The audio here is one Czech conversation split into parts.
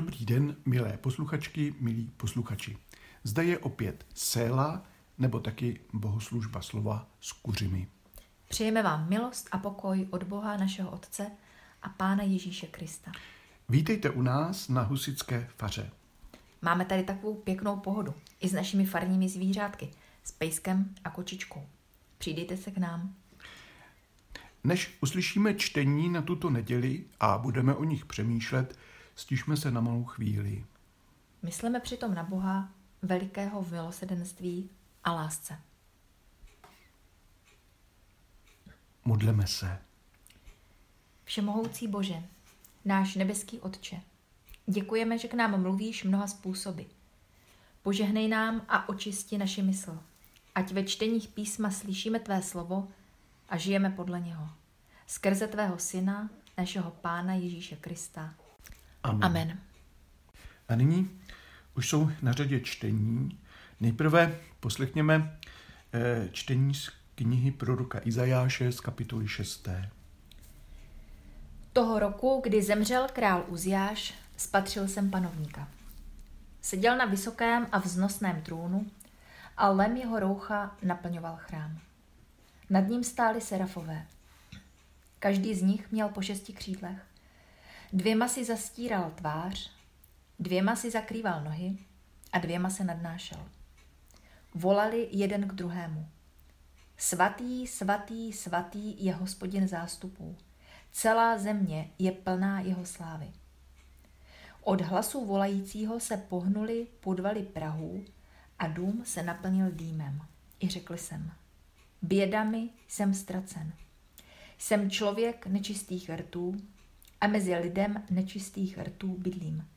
Dobrý den, milé posluchačky, milí posluchači. Zde je opět Séla, nebo taky bohoslužba slova s kuřimi. Přejeme vám milost a pokoj od Boha našeho Otce a Pána Ježíše Krista. Vítejte u nás na Husické faře. Máme tady takovou pěknou pohodu, i s našimi farními zvířátky, s pejskem a kočičkou. Přijdejte se k nám. Než uslyšíme čtení na tuto neděli a budeme o nich přemýšlet, stižme se na malou chvíli. Myslíme přitom na Boha, velikého v milosedenství a lásce. Modleme se. Všemohoucí Bože, náš nebeský Otče, děkujeme, že k nám mluvíš mnoha způsoby. Požehnej nám a očisti naši mysl, ať ve čteních písma slyšíme Tvé slovo a žijeme podle něho. Skrze Tvého Syna, našeho Pána Ježíše Krista. Amen. Amen. A nyní už jsou na řadě čtení. Nejprve poslechněme eh, čtení z knihy proroka Izajáše z kapitoly 6. Toho roku, kdy zemřel král Uziáš, spatřil jsem panovníka. Seděl na vysokém a vznosném trůnu a lem jeho roucha naplňoval chrám. Nad ním stály serafové. Každý z nich měl po šesti křídlech. Dvěma si zastíral tvář, dvěma si zakrýval nohy a dvěma se nadnášel. Volali jeden k druhému. Svatý, svatý, svatý je hospodin zástupů. Celá země je plná jeho slávy. Od hlasu volajícího se pohnuli podvaly Prahů a dům se naplnil dýmem. I řekl jsem, bědami jsem ztracen. Jsem člověk nečistých rtů a mezi lidem nečistých rtů bydlím.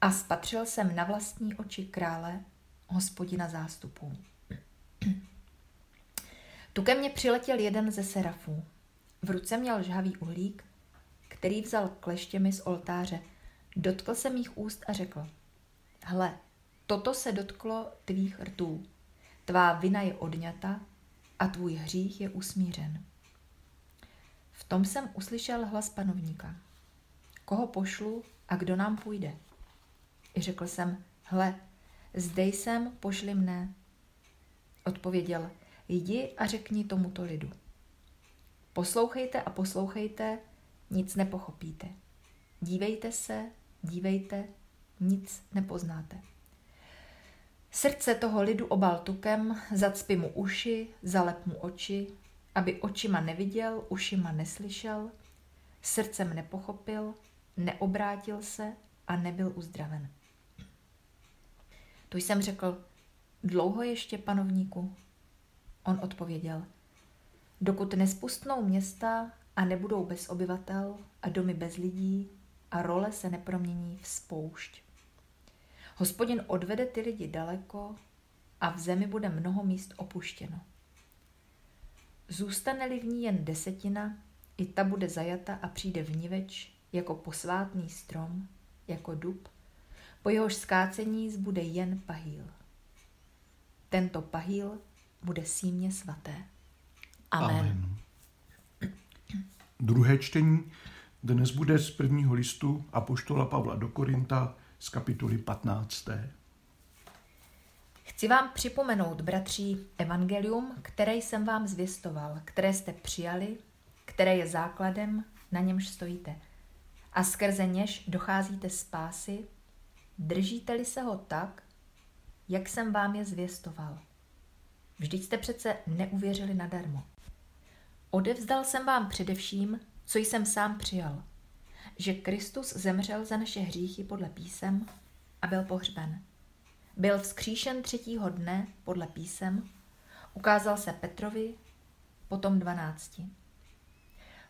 A spatřil jsem na vlastní oči krále, hospodina zástupů. Tu ke mně přiletěl jeden ze serafů. V ruce měl žhavý uhlík, který vzal kleštěmi z oltáře. Dotkl se mých úst a řekl, hle, toto se dotklo tvých rtů. Tvá vina je odňata a tvůj hřích je usmířen. V tom jsem uslyšel hlas panovníka. Koho pošlu a kdo nám půjde? I řekl jsem, hle, zde jsem, pošli mne. Odpověděl, jdi a řekni tomuto lidu. Poslouchejte a poslouchejte, nic nepochopíte. Dívejte se, dívejte, nic nepoznáte. Srdce toho lidu obal tukem, zacpi mu uši, zalep mu oči, aby očima neviděl, ušima neslyšel, srdcem nepochopil, neobrátil se a nebyl uzdraven. Tu jsem řekl, dlouho ještě, panovníku? On odpověděl, dokud nespustnou města a nebudou bez obyvatel a domy bez lidí a role se nepromění v spoušť. Hospodin odvede ty lidi daleko a v zemi bude mnoho míst opuštěno. Zůstane-li v ní jen desetina, i ta bude zajata a přijde vniveč jako posvátný strom, jako dub, po jehož skácení zbude jen pahýl. Tento pahýl bude símě svaté. Amen. Amen. Druhé čtení dnes bude z prvního listu Apoštola Pavla do Korinta z kapitoly 15. Chci vám připomenout, bratří, evangelium, které jsem vám zvěstoval, které jste přijali, které je základem, na němž stojíte. A skrze něž docházíte spásy, držíte-li se ho tak, jak jsem vám je zvěstoval. Vždyť jste přece neuvěřili nadarmo. Odevzdal jsem vám především, co jsem sám přijal, že Kristus zemřel za naše hříchy podle písem a byl pohřben. Byl vzkříšen třetího dne podle písem, ukázal se Petrovi, potom dvanácti.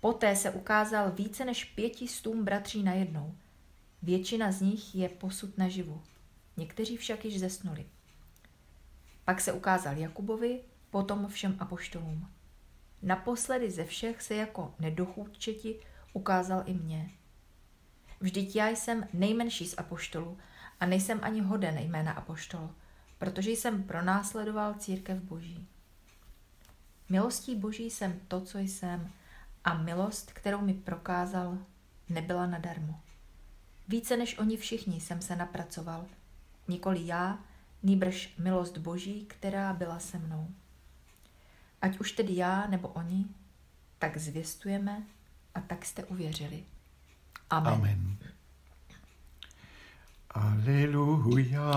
Poté se ukázal více než pětistům bratří najednou. Většina z nich je posud naživu, někteří však již zesnuli. Pak se ukázal Jakubovi, potom všem apoštolům. Naposledy ze všech se jako nedochůdčeti ukázal i mně. Vždyť já jsem nejmenší z apoštolů a nejsem ani hoden jména apoštol, protože jsem pronásledoval církev boží. Milostí boží jsem to, co jsem, a milost, kterou mi prokázal, nebyla nadarmo. Více než oni všichni jsem se napracoval. Nikoli já, nýbrž milost Boží, která byla se mnou. Ať už tedy já nebo oni, tak zvěstujeme a tak jste uvěřili. Amen. Amen. Aleluja,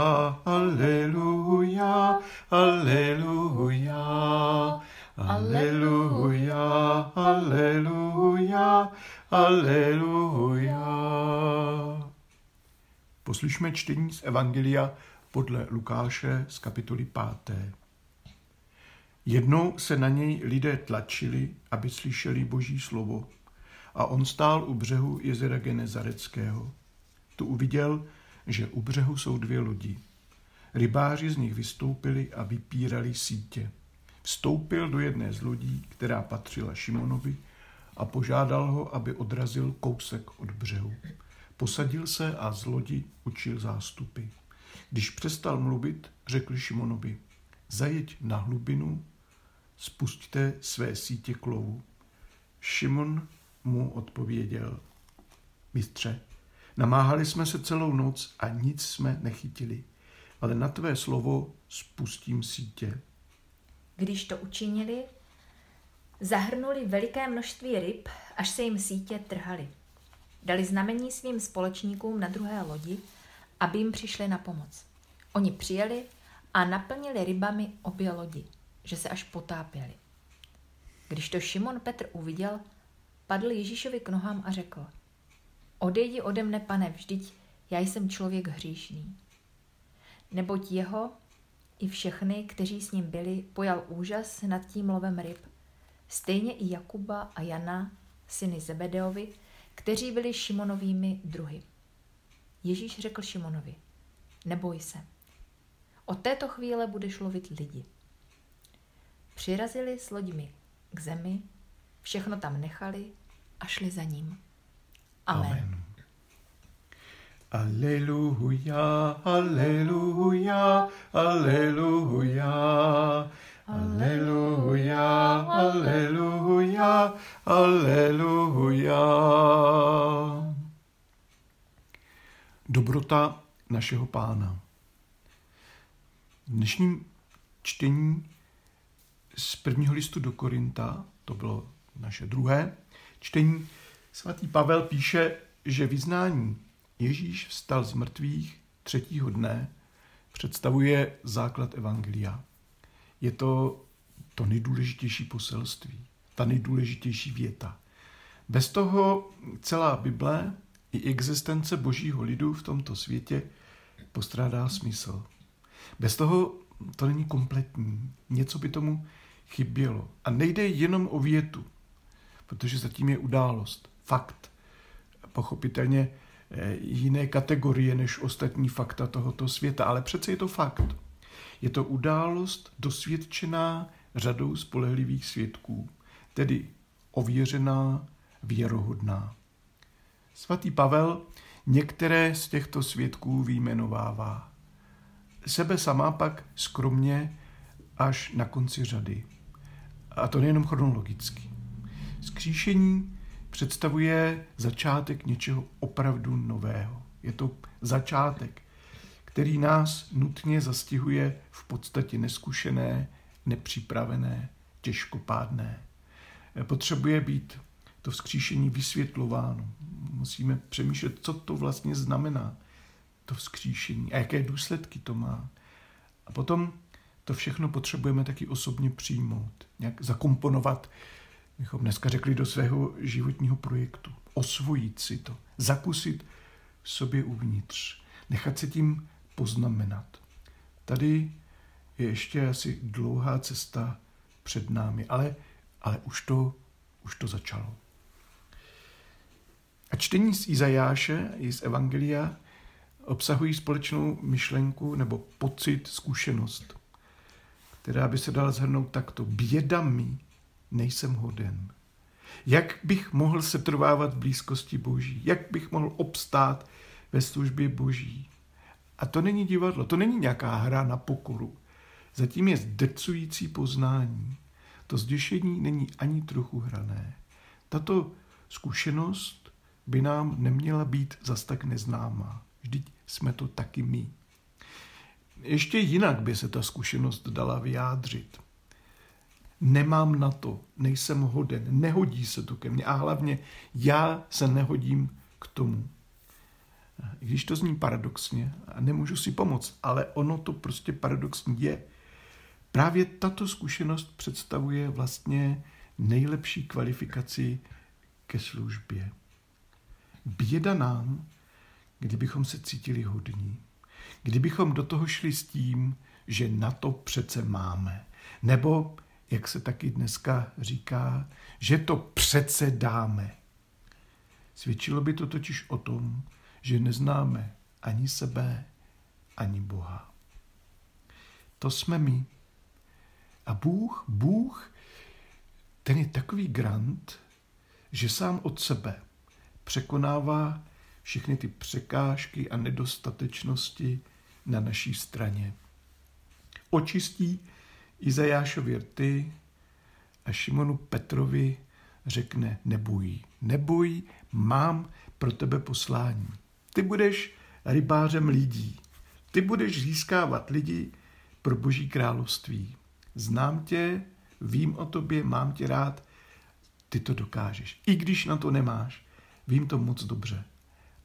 aleluja, aleluja, aleluja, aleluja, aleluja. Poslyšme čtení z Evangelia podle Lukáše z kapitoly 5. Jednou se na něj lidé tlačili, aby slyšeli boží slovo a on stál u břehu jezera Genezareckého. Tu uviděl, že u břehu jsou dvě lodi. Rybáři z nich vystoupili a vypírali sítě. Vstoupil do jedné z lodí, která patřila Šimonovi, a požádal ho, aby odrazil kousek od břehu. Posadil se a z lodi učil zástupy. Když přestal mluvit, řekl Šimonovi, zajeď na hlubinu, spustte své sítě k lovu. Šimon mu odpověděl, mistře, namáhali jsme se celou noc a nic jsme nechytili, ale na tvé slovo spustím sítě. Když to učinili, zahrnuli veliké množství ryb, až se jim sítě trhaly. Dali znamení svým společníkům na druhé lodi, aby jim přišli na pomoc. Oni přijeli a naplnili rybami obě lodi, že se až potápěli. Když to Šimon Petr uviděl, padl Ježíšovi k nohám a řekl, odejdi ode mne, pane, vždyť já jsem člověk hříšný. Neboť jeho i všechny, kteří s ním byli, pojal úžas nad tím lovem ryb. Stejně i Jakuba a Jana, syny Zebedeovi, kteří byli Šimonovými druhy. Ježíš řekl Šimonovi, neboj se, od této chvíle budeš lovit lidi. Přirazili s loďmi k zemi, všechno tam nechali a šli za ním. Amen. Aleluja, aleluja, aleluja, aleluja, aleluja, aleluja. Dobrota našeho pána. V dnešním čtení z prvního listu do Korinta, to bylo naše druhé čtení, svatý Pavel píše, že vyznání Ježíš vstal z mrtvých třetího dne představuje základ Evangelia. Je to to nejdůležitější poselství, ta nejdůležitější věta. Bez toho celá Bible i existence božího lidu v tomto světě postrádá smysl. Bez toho to není kompletní. Něco by tomu chybělo. A nejde jenom o větu, protože zatím je událost, fakt. Pochopitelně eh, jiné kategorie než ostatní fakta tohoto světa, ale přece je to fakt. Je to událost dosvědčená řadou spolehlivých svědků, tedy ověřená, věrohodná. Svatý Pavel některé z těchto svědků výjmenovává sebe sama pak skromně až na konci řady. A to nejenom chronologicky. Skříšení představuje začátek něčeho opravdu nového. Je to začátek, který nás nutně zastihuje v podstatě neskušené, nepřipravené, těžkopádné. Potřebuje být to vzkříšení vysvětlováno. Musíme přemýšlet, co to vlastně znamená to vzkříšení a jaké důsledky to má. A potom to všechno potřebujeme taky osobně přijmout, nějak zakomponovat, bychom dneska řekli, do svého životního projektu. Osvojit si to, zakusit sobě uvnitř, nechat se tím poznamenat. Tady je ještě asi dlouhá cesta před námi, ale, ale už, to, už to začalo. A čtení z Izajáše i z Evangelia obsahují společnou myšlenku nebo pocit, zkušenost, která by se dala zhrnout takto. Běda mi, nejsem hoden. Jak bych mohl setrvávat v blízkosti Boží? Jak bych mohl obstát ve službě Boží? A to není divadlo, to není nějaká hra na pokoru. Zatím je zdecující poznání. To zděšení není ani trochu hrané. Tato zkušenost by nám neměla být zas tak neznámá. Vždyť jsme to taky my. Ještě jinak by se ta zkušenost dala vyjádřit. Nemám na to, nejsem hoden, nehodí se to ke mně a hlavně já se nehodím k tomu. I když to zní paradoxně a nemůžu si pomoct, ale ono to prostě paradoxní je. Právě tato zkušenost představuje vlastně nejlepší kvalifikaci ke službě. Běda nám, kdybychom se cítili hodní, kdybychom do toho šli s tím, že na to přece máme. Nebo, jak se taky dneska říká, že to přece dáme. Svědčilo by to totiž o tom, že neznáme ani sebe, ani Boha. To jsme my. A Bůh, Bůh, ten je takový grant, že sám od sebe překonává všechny ty překážky a nedostatečnosti na naší straně. Očistí Izajášovi rty a Šimonu Petrovi řekne neboj, neboj, mám pro tebe poslání. Ty budeš rybářem lidí. Ty budeš získávat lidi pro boží království. Znám tě, vím o tobě, mám tě rád, ty to dokážeš. I když na to nemáš, vím to moc dobře.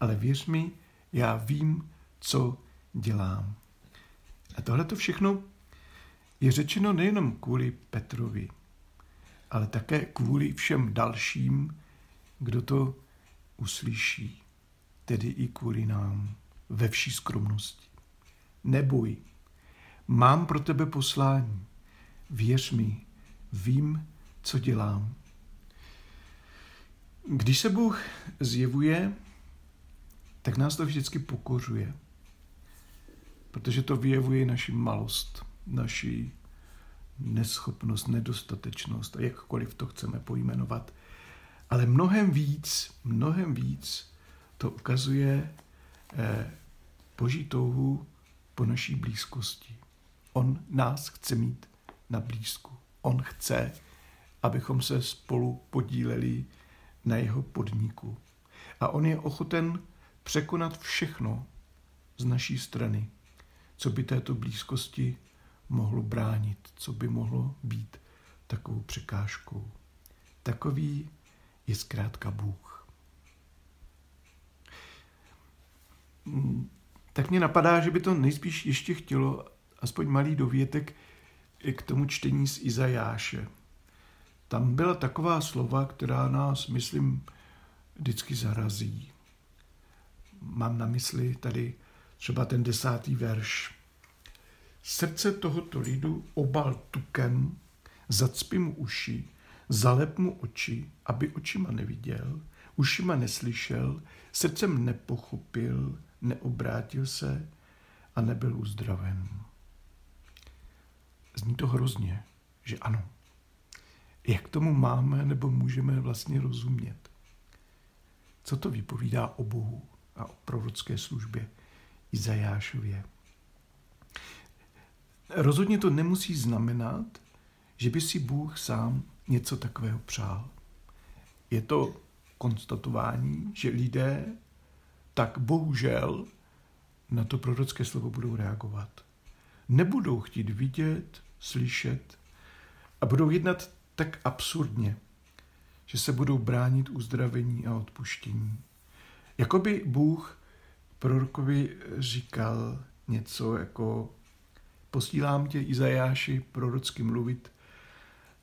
Ale věř mi, já vím, co dělám. A tohle to všechno je řečeno nejenom kvůli Petrovi, ale také kvůli všem dalším, kdo to uslyší, tedy i kvůli nám, ve vší skromnosti. Neboj, mám pro tebe poslání, věř mi, vím, co dělám. Když se Bůh zjevuje, tak nás to vždycky pokořuje, protože to vyjevuje naši malost, naši neschopnost, nedostatečnost a jakkoliv to chceme pojmenovat. Ale mnohem víc, mnohem víc to ukazuje eh, boží touhu po naší blízkosti. On nás chce mít na blízku. On chce, abychom se spolu podíleli na jeho podniku. A on je ochoten překonat všechno z naší strany, co by této blízkosti mohlo bránit, co by mohlo být takovou překážkou. Takový je zkrátka Bůh. Hmm, tak mě napadá, že by to nejspíš ještě chtělo aspoň malý dovětek k tomu čtení z Izajáše. Tam byla taková slova, která nás, myslím, vždycky zarazí. Mám na mysli tady třeba ten desátý verš. Srdce tohoto lidu obal tukem, zacpi mu uši, zalep mu oči, aby očima neviděl, ušima neslyšel, srdcem nepochopil, neobrátil se a nebyl uzdraven. Zní to hrozně, že ano. Jak tomu máme nebo můžeme vlastně rozumět? Co to vypovídá o Bohu a o prorocké službě Izajášově? Rozhodně to nemusí znamenat, že by si Bůh sám něco takového přál. Je to konstatování, že lidé tak bohužel na to prorocké slovo budou reagovat. Nebudou chtít vidět, slyšet a budou jednat tak absurdně, že se budou bránit uzdravení a odpuštění. Jakoby Bůh prorokovi říkal něco jako posílám tě Izajáši prorocky mluvit,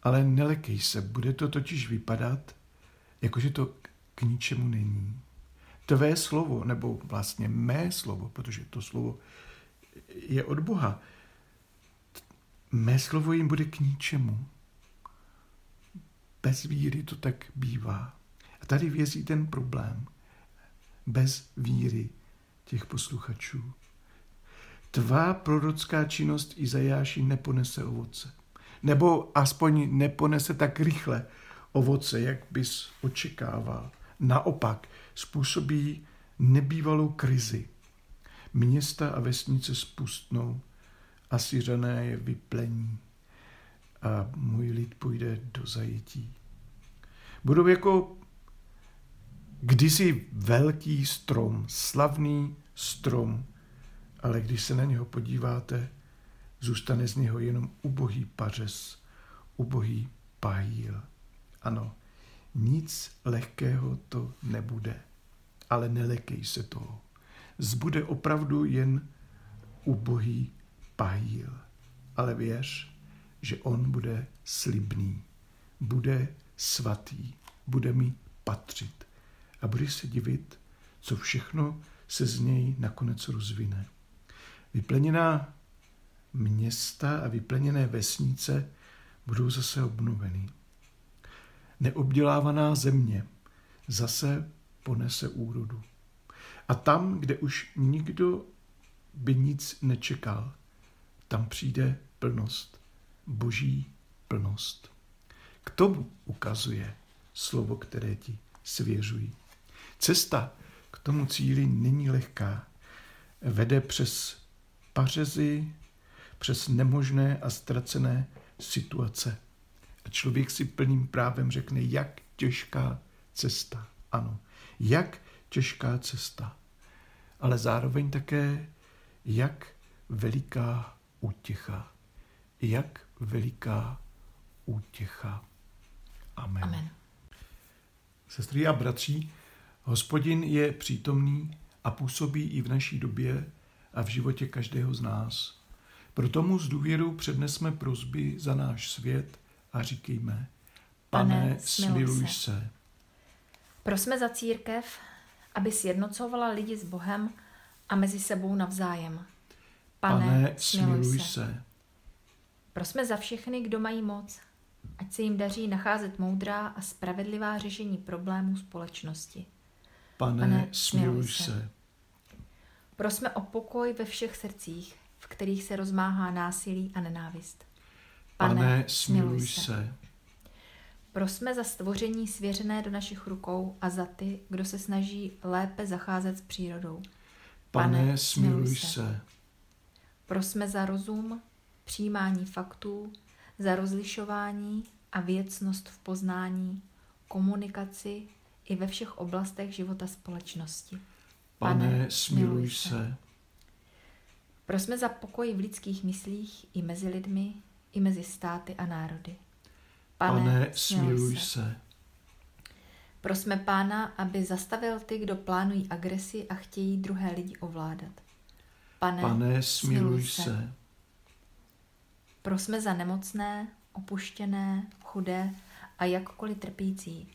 ale nelekej se, bude to totiž vypadat, jakože to k ničemu není. Tvé slovo, nebo vlastně mé slovo, protože to slovo je od Boha, mé slovo jim bude k ničemu. Bez víry to tak bývá. A tady vězí ten problém. Bez víry těch posluchačů. Tvá prorocká činnost Izajáši neponese ovoce. Nebo aspoň neponese tak rychle ovoce, jak bys očekával. Naopak způsobí nebývalou krizi. Města a vesnice spustnou a je vyplení a můj lid půjde do zajetí. Budou jako kdysi velký strom, slavný strom, ale když se na něho podíváte, zůstane z něho jenom ubohý pařez, ubohý pajíl. Ano, nic lehkého to nebude, ale nelekej se toho. Zbude opravdu jen ubohý pajíl. Ale věř, že on bude slibný, bude svatý, bude mi patřit. A budeš se divit, co všechno se z něj nakonec rozvine. Vyplněná města a vyplněné vesnice budou zase obnoveny. Neobdělávaná země zase ponese úrodu. A tam, kde už nikdo by nic nečekal, tam přijde plnost, boží plnost. K tomu ukazuje slovo, které ti svěřují. Cesta k tomu cíli není lehká. Vede přes pařezy, přes nemožné a ztracené situace. A člověk si plným právem řekne, jak těžká cesta. Ano, jak těžká cesta. Ale zároveň také, jak veliká útěcha. Jak veliká útěcha. Amen. Amen. Sestry a bratři, hospodin je přítomný a působí i v naší době a v životě každého z nás. Proto mu z důvěru přednesme prozby za náš svět a říkejme, pane, pane smiluj se. se. Prosme za církev, aby sjednocovala lidi s Bohem a mezi sebou navzájem. Pane, pane smiluj se. se. Prosme za všechny, kdo mají moc, ať se jim daří nacházet moudrá a spravedlivá řešení problémů společnosti. Pane, pane smiluj se. se. Prosme o pokoj ve všech srdcích, v kterých se rozmáhá násilí a nenávist. Pane, Pane smiluj se. se. Prosme za stvoření svěřené do našich rukou a za ty, kdo se snaží lépe zacházet s přírodou. Pane, Pane smiluj se. se. Prosme za rozum, přijímání faktů, za rozlišování a věcnost v poznání, komunikaci i ve všech oblastech života společnosti. Pane, smiluj se. se. Prosme za pokoj v lidských myslích i mezi lidmi, i mezi státy a národy. Pane, Pane smiluj se. se. Prosme Pána, aby zastavil ty, kdo plánují agresi a chtějí druhé lidi ovládat. Pane, Pane smiluj se. se. Prosme za nemocné, opuštěné, chudé a jakkoliv trpící.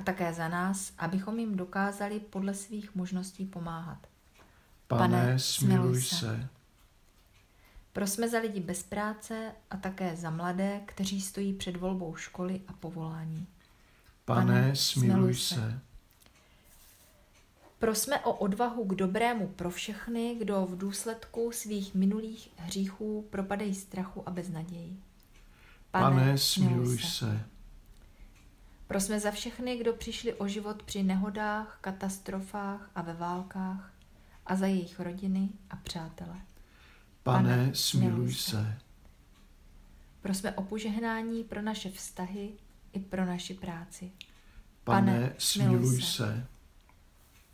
A také za nás, abychom jim dokázali podle svých možností pomáhat. Pane, Pane smiluj se. se. Prosme za lidi bez práce a také za mladé, kteří stojí před volbou školy a povolání. Pane, Pane smiluj se. se. Prosme o odvahu k dobrému pro všechny, kdo v důsledku svých minulých hříchů propadají strachu a beznaději. Pane, Pane smiluj se. se. Prosme za všechny, kdo přišli o život při nehodách, katastrofách a ve válkách a za jejich rodiny a přátele. Pane, Pane smiluj se. Prosme o požehnání pro naše vztahy i pro naši práci. Pane, Pane smiluj se. se.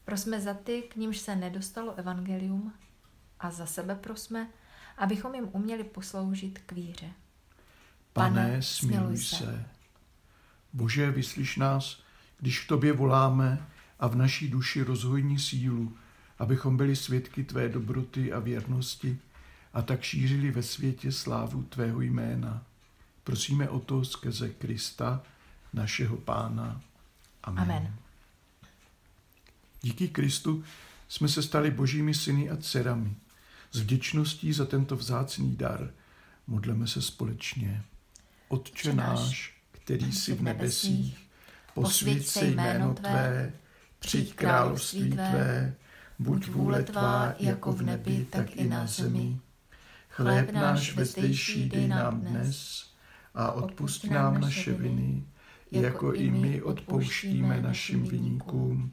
Prosme za ty, k nímž se nedostalo evangelium a za sebe prosme, abychom jim uměli posloužit k víře. Pane, Pane smiluj se. se. Bože, vyslyš nás, když k tobě voláme a v naší duši rozhojní sílu, abychom byli svědky tvé dobroty a věrnosti a tak šířili ve světě slávu tvého jména. Prosíme o to skrze Krista, našeho Pána. Amen. Amen. Díky Kristu jsme se stali božími syny a dcerami. S vděčností za tento vzácný dar modleme se společně. Otče náš, který jsi v nebesích, posvěd se jméno Tvé, přijď království Tvé, buď vůle Tvá jako v nebi, tak i na zemi. Chléb náš vezdejší dej nám dnes a odpust nám naše viny, jako i my odpouštíme našim viníkům.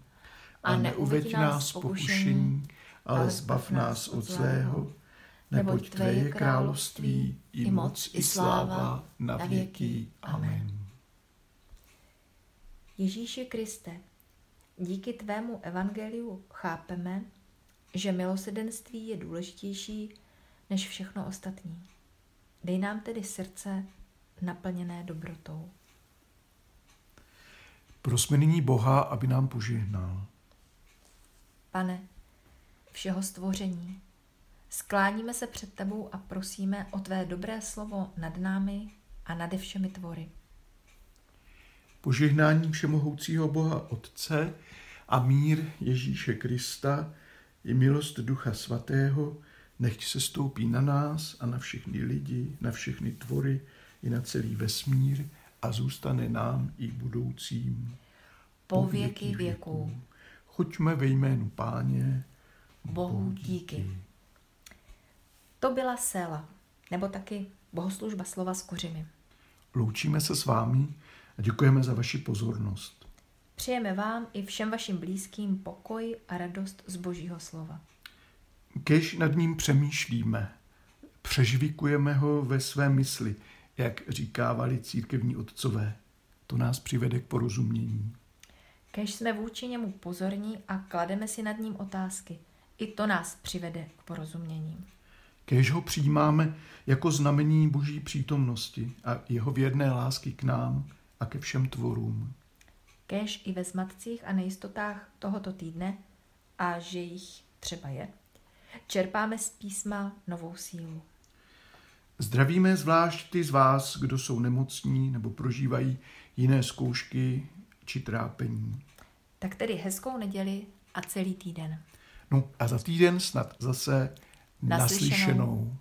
A neuveď nás pokušení, ale zbav nás od zlého, neboť Tvé je království, i moc, i sláva na věky. Amen. Ježíši Kriste, díky tvému evangeliu chápeme, že milosedenství je důležitější než všechno ostatní. Dej nám tedy srdce naplněné dobrotou. Prosme nyní Boha, aby nám požehnal. Pane, všeho stvoření, skláníme se před tebou a prosíme o tvé dobré slovo nad námi a nade všemi tvory. Požehnání všemohoucího Boha Otce a mír Ježíše Krista i milost Ducha Svatého nechť se stoupí na nás a na všechny lidi, na všechny tvory i na celý vesmír a zůstane nám i budoucím. Po věky věků. Choďme ve jménu Páně. Bohu díky. To byla Sela, nebo taky bohoslužba slova s kořimi. Loučíme se s vámi a děkujeme za vaši pozornost. Přejeme vám i všem vašim blízkým pokoj a radost z Božího slova. Kež nad ním přemýšlíme, přežvikujeme ho ve své mysli, jak říkávali církevní otcové. To nás přivede k porozumění. Kež jsme vůči němu pozorní a klademe si nad ním otázky. I to nás přivede k porozumění. Kež ho přijímáme jako znamení boží přítomnosti a jeho věrné lásky k nám a ke všem tvorům. Kež i ve zmatcích a nejistotách tohoto týdne, a že jich třeba je, čerpáme z písma novou sílu. Zdravíme zvlášť ty z vás, kdo jsou nemocní nebo prožívají jiné zkoušky či trápení. Tak tedy hezkou neděli a celý týden. No a za týden snad zase Naslyšenou. naslyšenou.